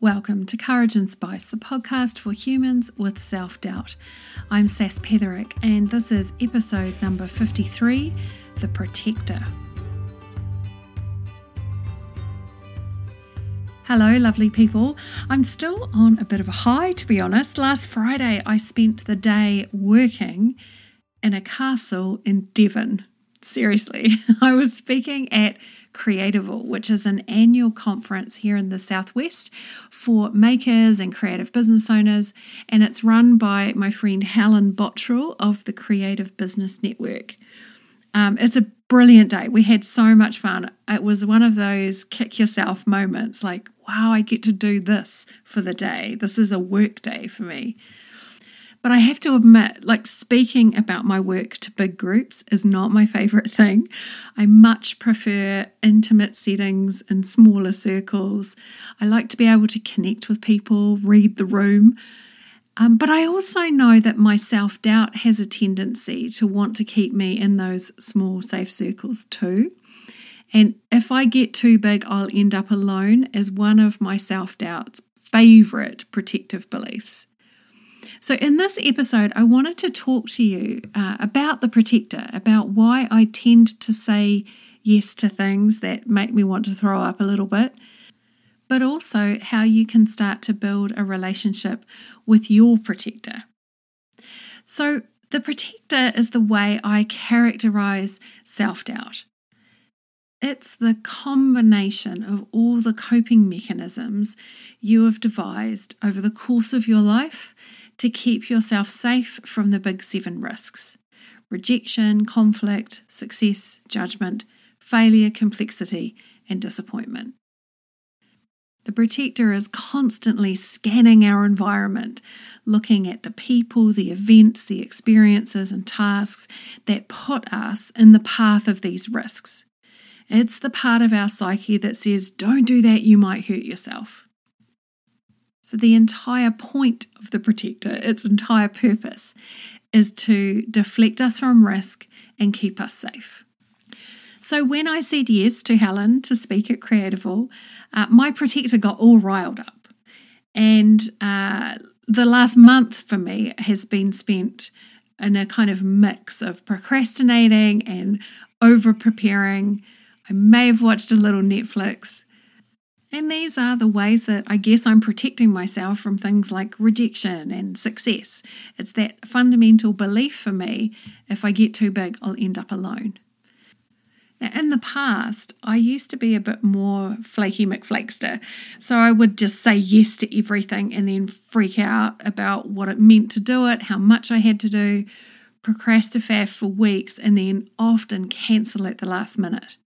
Welcome to Courage and Spice, the podcast for humans with self doubt. I'm Sass Petherick, and this is episode number 53 The Protector. Hello, lovely people. I'm still on a bit of a high, to be honest. Last Friday, I spent the day working in a castle in Devon. Seriously, I was speaking at Creatival, which is an annual conference here in the Southwest for makers and creative business owners. And it's run by my friend Helen Bottrell of the Creative Business Network. Um, it's a brilliant day. We had so much fun. It was one of those kick yourself moments like, wow, I get to do this for the day. This is a work day for me. But I have to admit, like speaking about my work to big groups is not my favorite thing. I much prefer intimate settings and smaller circles. I like to be able to connect with people, read the room. Um, but I also know that my self doubt has a tendency to want to keep me in those small, safe circles too. And if I get too big, I'll end up alone as one of my self doubt's favorite protective beliefs. So, in this episode, I wanted to talk to you uh, about the protector, about why I tend to say yes to things that make me want to throw up a little bit, but also how you can start to build a relationship with your protector. So, the protector is the way I characterize self doubt. It's the combination of all the coping mechanisms you have devised over the course of your life to keep yourself safe from the big seven risks rejection, conflict, success, judgment, failure, complexity, and disappointment. The protector is constantly scanning our environment, looking at the people, the events, the experiences, and tasks that put us in the path of these risks. It's the part of our psyche that says, Don't do that, you might hurt yourself. So, the entire point of the protector, its entire purpose, is to deflect us from risk and keep us safe. So, when I said yes to Helen to speak at Creatival, uh, my protector got all riled up. And uh, the last month for me has been spent in a kind of mix of procrastinating and over preparing. I may have watched a little Netflix. And these are the ways that I guess I'm protecting myself from things like rejection and success. It's that fundamental belief for me if I get too big, I'll end up alone. Now, in the past, I used to be a bit more flaky McFlakester. So I would just say yes to everything and then freak out about what it meant to do it, how much I had to do, procrastinate for weeks, and then often cancel at the last minute.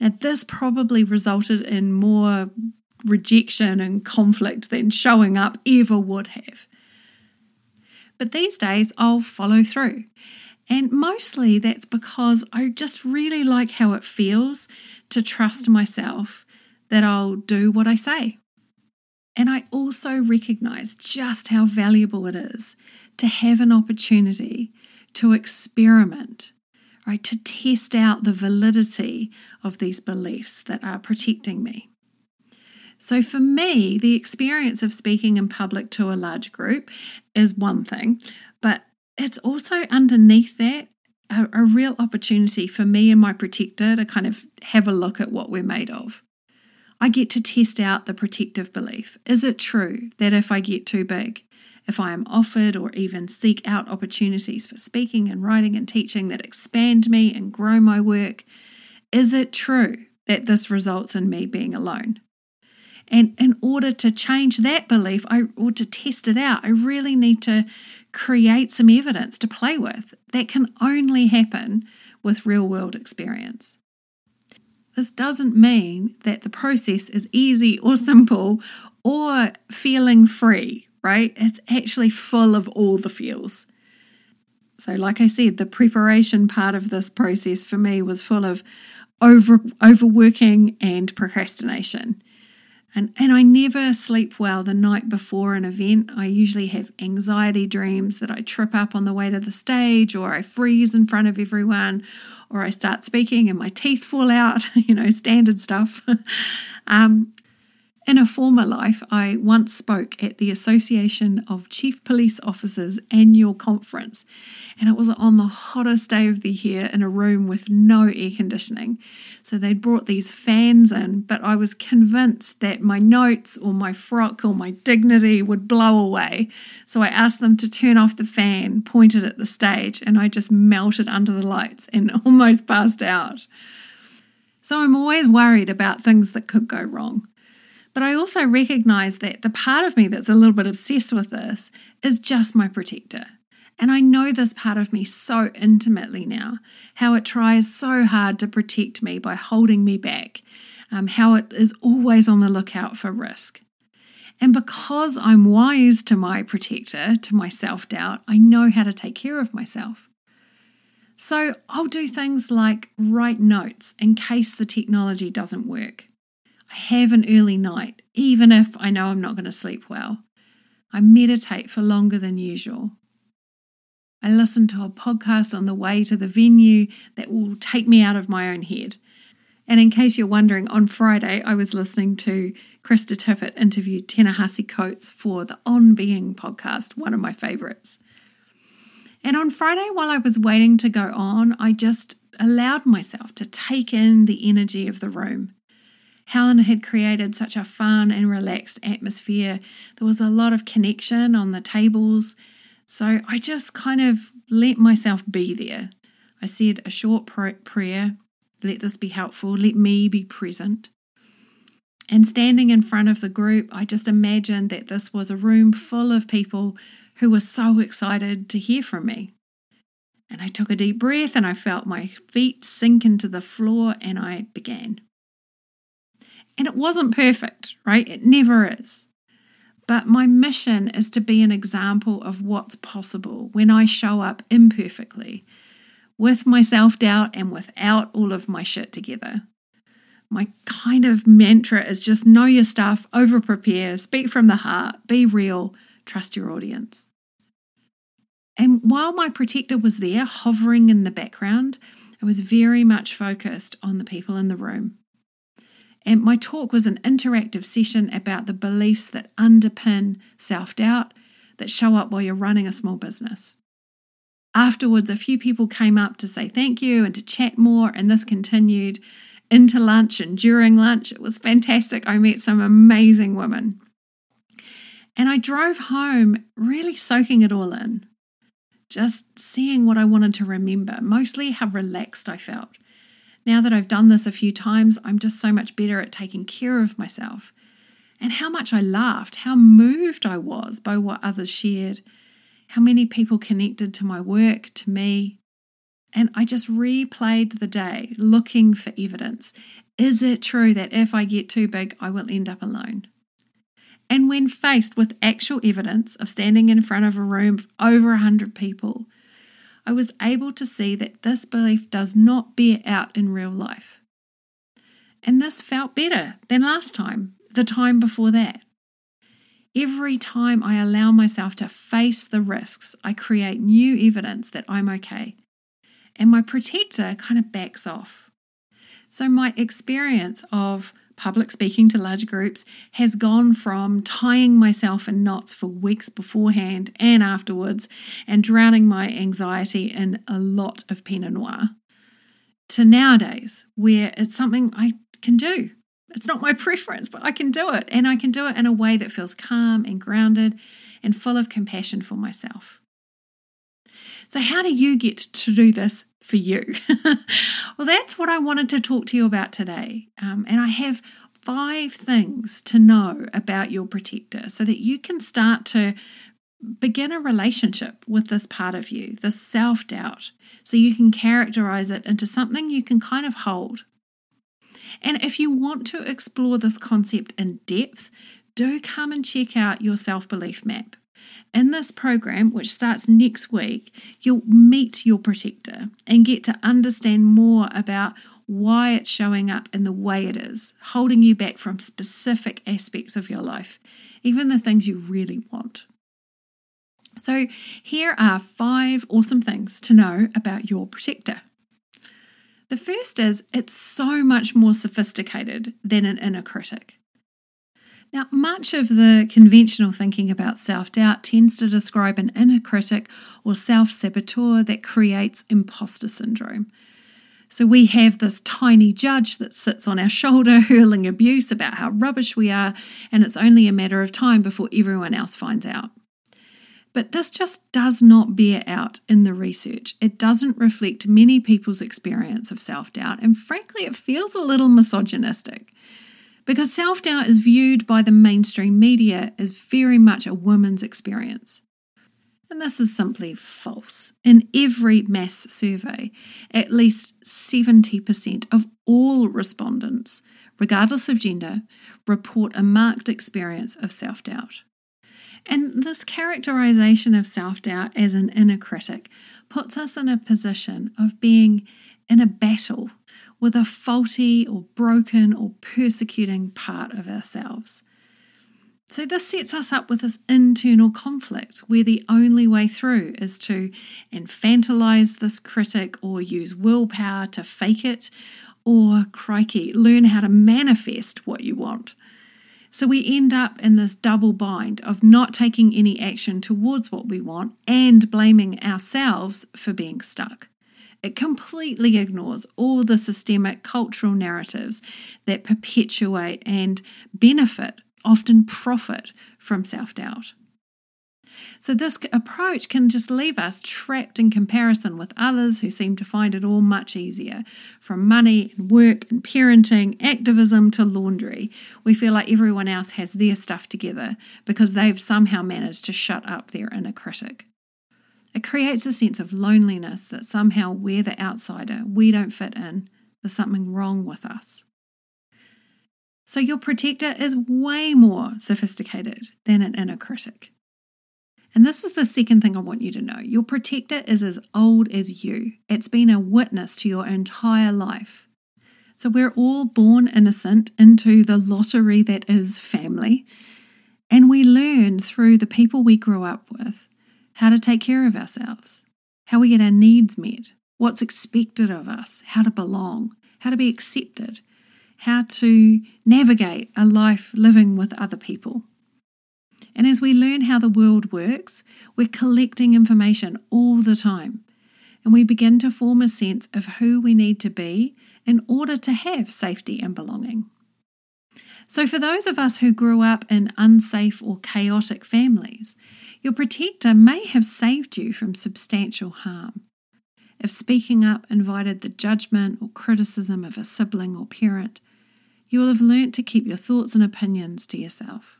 Now, this probably resulted in more rejection and conflict than showing up ever would have. But these days, I'll follow through. And mostly that's because I just really like how it feels to trust myself that I'll do what I say. And I also recognize just how valuable it is to have an opportunity to experiment right, to test out the validity of these beliefs that are protecting me. So, for me, the experience of speaking in public to a large group is one thing, but it's also underneath that a, a, real opportunity for me and my protector to kind of have a look at what we're made of. I get to test out the protective belief. Is it true that if I get too big, if I am offered or even seek out opportunities for speaking and writing and teaching that expand me and grow my work, is it true that this results in me being alone? And in order to change that belief, I, or to test it out, I really need to create some evidence to play with. That can only happen with real world experience. This doesn't mean that the process is easy or simple or feeling free right? It's actually full of all the feels. So, like I said, the preparation part of this process for me was full of over overworking and procrastination. And, and I never sleep well the night before an event. I usually have anxiety dreams that I trip up on the way to the stage, or I freeze in front of everyone, or I start speaking and my teeth fall out, you know, standard stuff. um, In a former life, I once spoke at the Association of Chief Police Officers annual conference, and it was on the hottest day of the year in a room with no air conditioning. So they'd brought these fans in, but I was convinced that my notes or my frock or my dignity would blow away. So I asked them to turn off the fan, pointed at the stage, and I just melted under the lights and almost passed out. So I'm always worried about things that could go wrong. But I also recognize that the part of me that's a little bit obsessed with this is just my protector. And I know this part of me so intimately now, how it tries so hard to protect me by holding me back, um, how it is always on the lookout for risk. And because I'm wise to my protector, to my self doubt, I know how to take care of myself. So I'll do things like write notes in case the technology doesn't work. I have an early night, even if I know I'm not going to sleep well. I meditate for longer than usual. I listen to a podcast on the way to the venue that will take me out of my own head. And in case you're wondering, on Friday I was listening to Krista Tippett interview Ta-Nehisi Coates for the On Being podcast, one of my favorites. And on Friday, while I was waiting to go on, I just allowed myself to take in the energy of the room. Helen had created such a fun and relaxed atmosphere. There was a lot of connection on the tables. So I just kind of let myself be there. I said a short prayer let this be helpful, let me be present. And standing in front of the group, I just imagined that this was a room full of people who were so excited to hear from me. And I took a deep breath and I felt my feet sink into the floor and I began. And it wasn't perfect, right? It never is. But my mission is to be an example of what's possible when I show up imperfectly, with my self doubt and without all of my shit together. My kind of mantra is just know your stuff, over prepare, speak from the heart, be real, trust your audience. And while my protector was there, hovering in the background, I was very much focused on the people in the room. And my talk was an interactive session about the beliefs that underpin self doubt that show up while you're running a small business. Afterwards, a few people came up to say thank you and to chat more, and this continued into lunch and during lunch. It was fantastic. I met some amazing women. And I drove home really soaking it all in, just seeing what I wanted to remember, mostly how relaxed I felt now that I've done this a few times, I'm just so much better at taking care of myself. And how much I laughed, how moved I was by what others shared, how many people connected to my work, to me. And I just replayed the day looking for evidence. Is it true that if I get too big, I will end up alone? And when faced with actual evidence of standing in front of a room of over 100 people, I was able to see that this belief does not bear out in real life. And this felt better than last time, the time before that. Every time I allow myself to face the risks, I create new evidence that I'm okay. And my protector kind of backs off. So, my experience of public speaking to large groups has gone from tying myself in knots for weeks beforehand and afterwards and drowning my anxiety in a lot of Pinot Noir to nowadays where it's something I can do. It's not my preference, but I can do it. And I can do it in a way that feels calm and grounded and full of compassion for myself. So, how do you get to do this for you? well, that's what I wanted to talk to you about today. Um, and I have five things to know about your protector so that you can start to begin a relationship with this part of you, this self doubt, so you can characterize it into something you can kind of hold. And if you want to explore this concept in depth, do come and check out your self belief map. In this program, which starts next week, you'll meet your protector and get to understand more about why it's showing up in the way it is, holding you back from specific aspects of your life, even the things you really want. So, here are five awesome things to know about your protector. The first is it's so much more sophisticated than an inner critic. Now, much of the conventional thinking about self doubt tends to describe an inner critic or self saboteur that creates imposter syndrome. So we have this tiny judge that sits on our shoulder hurling abuse about how rubbish we are, and it's only a matter of time before everyone else finds out. But this just does not bear out in the research. It doesn't reflect many people's experience of self doubt, and frankly, it feels a little misogynistic. Because self doubt is viewed by the mainstream media as very much a woman's experience. And this is simply false. In every mass survey, at least 70% of all respondents, regardless of gender, report a marked experience of self doubt. And this characterization of self doubt as an inner critic puts us in a position of being in a battle with a faulty or broken or persecuting part of ourselves. So, this sets us up with this internal conflict where the only way through is to infantilize this critic or use willpower to fake it, or, crikey, learn how to manifest what you want. So, we end up in this double bind of not taking any action towards what we want and blaming ourselves for being stuck. It completely ignores all the systemic cultural narratives that perpetuate and benefit often profit from self doubt. So, this approach can just leave us trapped in comparison with others who seem to find it all much easier. From money and work and parenting, activism to laundry, we feel like everyone else has their stuff together because they've somehow managed to shut up their inner critic. It creates a sense of loneliness that somehow we're the outsider, we don't fit in, there's something wrong with us. So your protector is way more sophisticated than an inner critic. And this is the second thing I want you to know. Your protector is as old as you. It's been a witness to your entire life. So we're all born innocent into the lottery that is family. And we learn through the people we grew up with how to take care of ourselves, how we get our needs met, what's expected of us, how to belong, how to be accepted, how to navigate a life living with other people. And as we learn how the world works, we're collecting information all the time. And we begin to form a sense of who we need to be in order to have safety and belonging. So, for those of us who grew up in unsafe or chaotic families, your protector may have saved you from substantial harm. If speaking up invited the judgment or criticism of a sibling or parent, you will have learnt to keep your thoughts and opinions to yourself.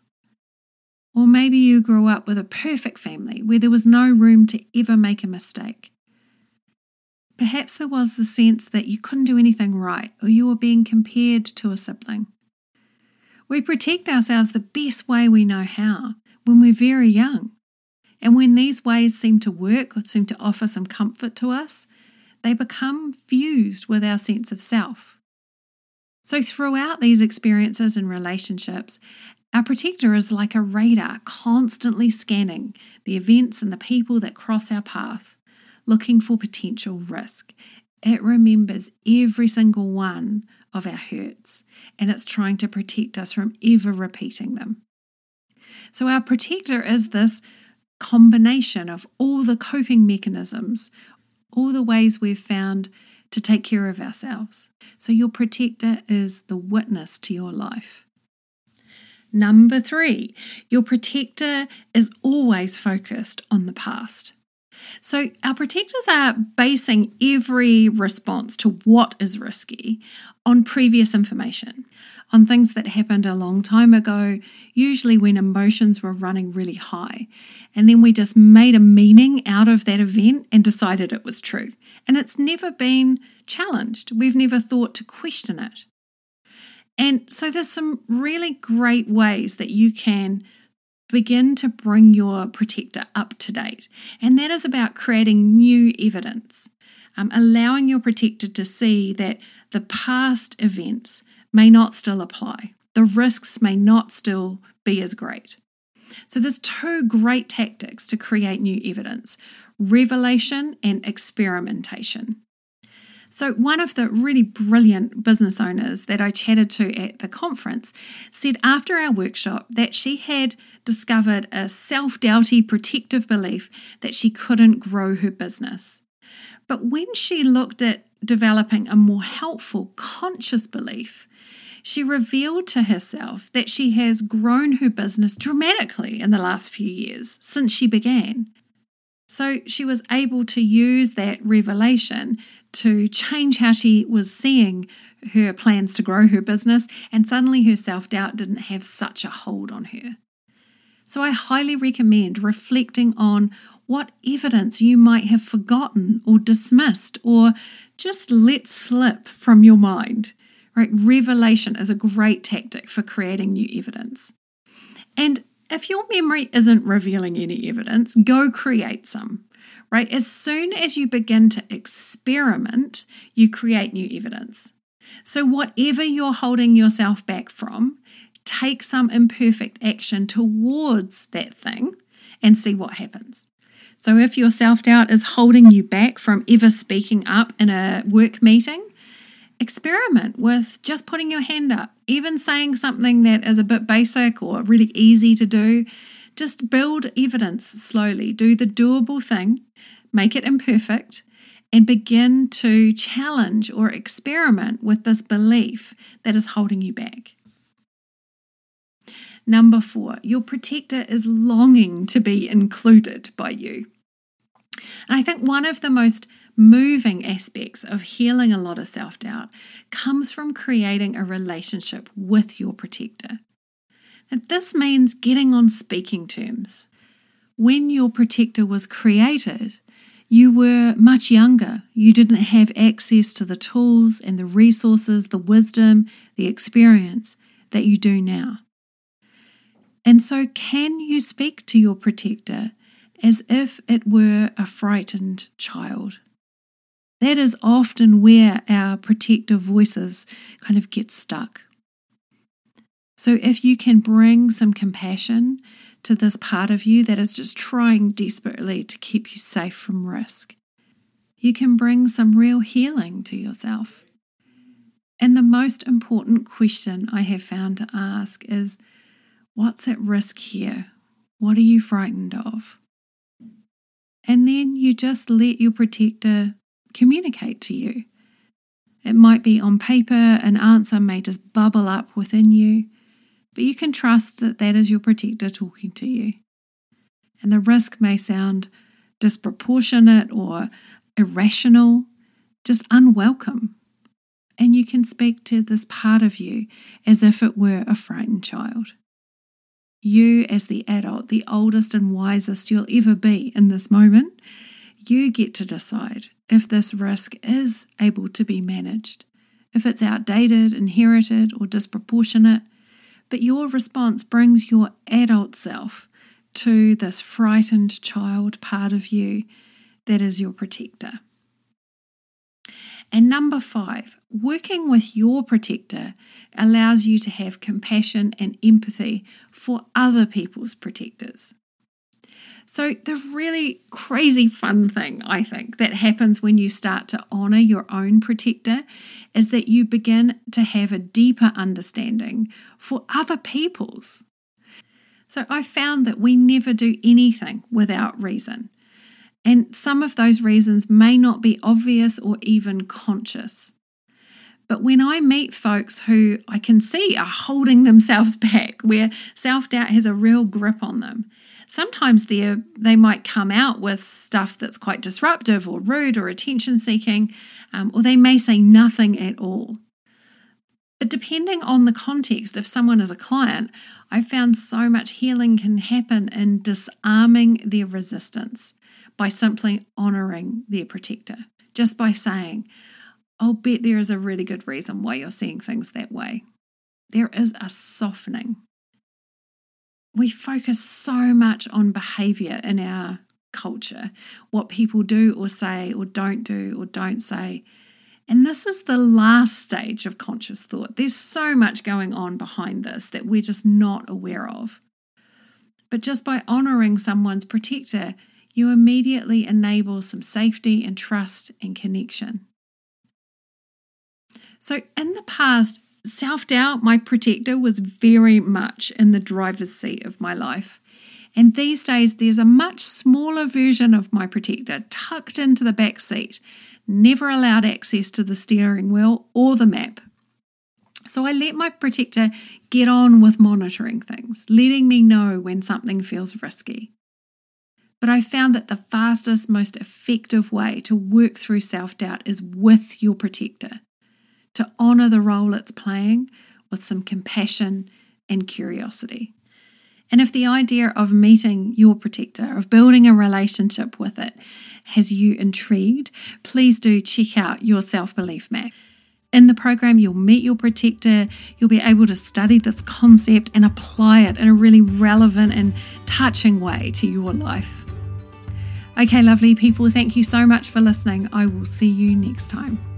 Or maybe you grew up with a perfect family where there was no room to ever make a mistake. Perhaps there was the sense that you couldn't do anything right or you were being compared to a sibling. We protect ourselves the best way we know how when we're very young. And when these ways seem to work or seem to offer some comfort to us, they become fused with our sense of self. So, throughout these experiences and relationships, our protector is like a radar, constantly scanning the events and the people that cross our path, looking for potential risk. It remembers every single one of our hurts and it's trying to protect us from ever repeating them. So, our protector is this combination of all the coping mechanisms, all the ways we've found to take care of ourselves. So your protector is the witness to your life. Number three, your protector is always focused on the past. So, our protectors are basing every response to what is risky on previous information, on things that happened a long time ago, usually when emotions were running really high. And then we just made a meaning out of that event and decided it was true. And it's never been challenged, we've never thought to question it. And so, there's some really great ways that you can begin to bring your protector up to date. And that is about creating new evidence, um, allowing your protector to see that the past events may not still apply, the risks may not still be as great. So, there's two great tactics to create new evidence revelation and experimentation. So, one of the really brilliant business owners that I chatted to at the conference said after our workshop that she had discovered a self doubty protective belief that she couldn't grow her business. But when she looked at developing a more helpful, conscious belief, she revealed to herself that she has grown her business dramatically in the last few years since she began. So she was able to use that revelation to change how she was seeing her plans to grow her business, and suddenly her self doubt didn't have such a hold on her. So I highly recommend reflecting on what evidence you might have forgotten or dismissed or just let slip from your mind. Right? Revelation is a great tactic for creating new evidence. And if your memory isn't revealing any evidence, go create some. Right? As soon as you begin to experiment, you create new evidence. So, whatever you're holding yourself back from, take some imperfect action towards that thing and see what happens. So, if your self doubt is holding you back from ever speaking up in a work meeting, experiment with just putting your hand up, even saying something that is a bit basic or really easy to do. Just build evidence slowly. Do the doable thing, make it imperfect, and begin to challenge or experiment with this belief that is holding you back. Number four, your protector is longing to be included by you. And I think one of the most moving aspects of healing a lot of self doubt comes from creating a relationship with your protector. And this means getting on speaking terms. When your protector was created, you were much younger. You didn't have access to the tools and the resources, the wisdom, the experience that you do now. And so, can you speak to your protector as if it were a frightened child? That is often where our protective voices kind of get stuck. So, if you can bring some compassion to this part of you that is just trying desperately to keep you safe from risk, you can bring some real healing to yourself. And the most important question I have found to ask is what's at risk here? What are you frightened of? And then you just let your protector communicate to you. It might be on paper, an answer may just bubble up within you, but you can trust that that is your protector talking to you. And the risk may sound disproportionate or irrational, just unwelcome. And you can speak to this part of you as if it were a frightened child. You, as the adult, the oldest and wisest you'll ever be in this moment, you get to decide if this risk is able to be managed, if it's outdated, inherited, or disproportionate. But your response brings your adult self to this frightened child part of you that is your protector. And number five, working with your protector allows you to have compassion and empathy for other people's protectors. So, the really crazy fun thing I think that happens when you start to honor your own protector is that you begin to have a deeper understanding for other people's. So, I found that we never do anything without reason. And some of those reasons may not be obvious or even conscious. But when I meet folks who I can see are holding themselves back, where self doubt has a real grip on them, sometimes they they might come out with stuff that's quite disruptive or rude or attention seeking, um, or they may say nothing at all. But depending on the context, if someone is a client, I've found so much healing can happen in disarming their resistance by simply honoring their protector, just by saying, I'll bet there is a really good reason why you're seeing things that way. There is a softening. We focus so much on behavior in our culture, what people do or say or don't do or don't say. And this is the last stage of conscious thought. There's so much going on behind this that we're just not aware of. But just by honoring someone's protector, you immediately enable some safety and trust and connection. So, in the past, self doubt, my protector, was very much in the driver's seat of my life. And these days, there's a much smaller version of my protector tucked into the back seat, never allowed access to the steering wheel or the map. So I let my protector get on with monitoring things, letting me know when something feels risky. But I found that the fastest, most effective way to work through self doubt is with your protector, to honour the role it's playing with some compassion and curiosity. And if the idea of meeting your protector, of building a relationship with it, has you intrigued, please do check out your self belief map. In the program, you'll meet your protector, you'll be able to study this concept and apply it in a really relevant and touching way to your life. Okay, lovely people, thank you so much for listening. I will see you next time.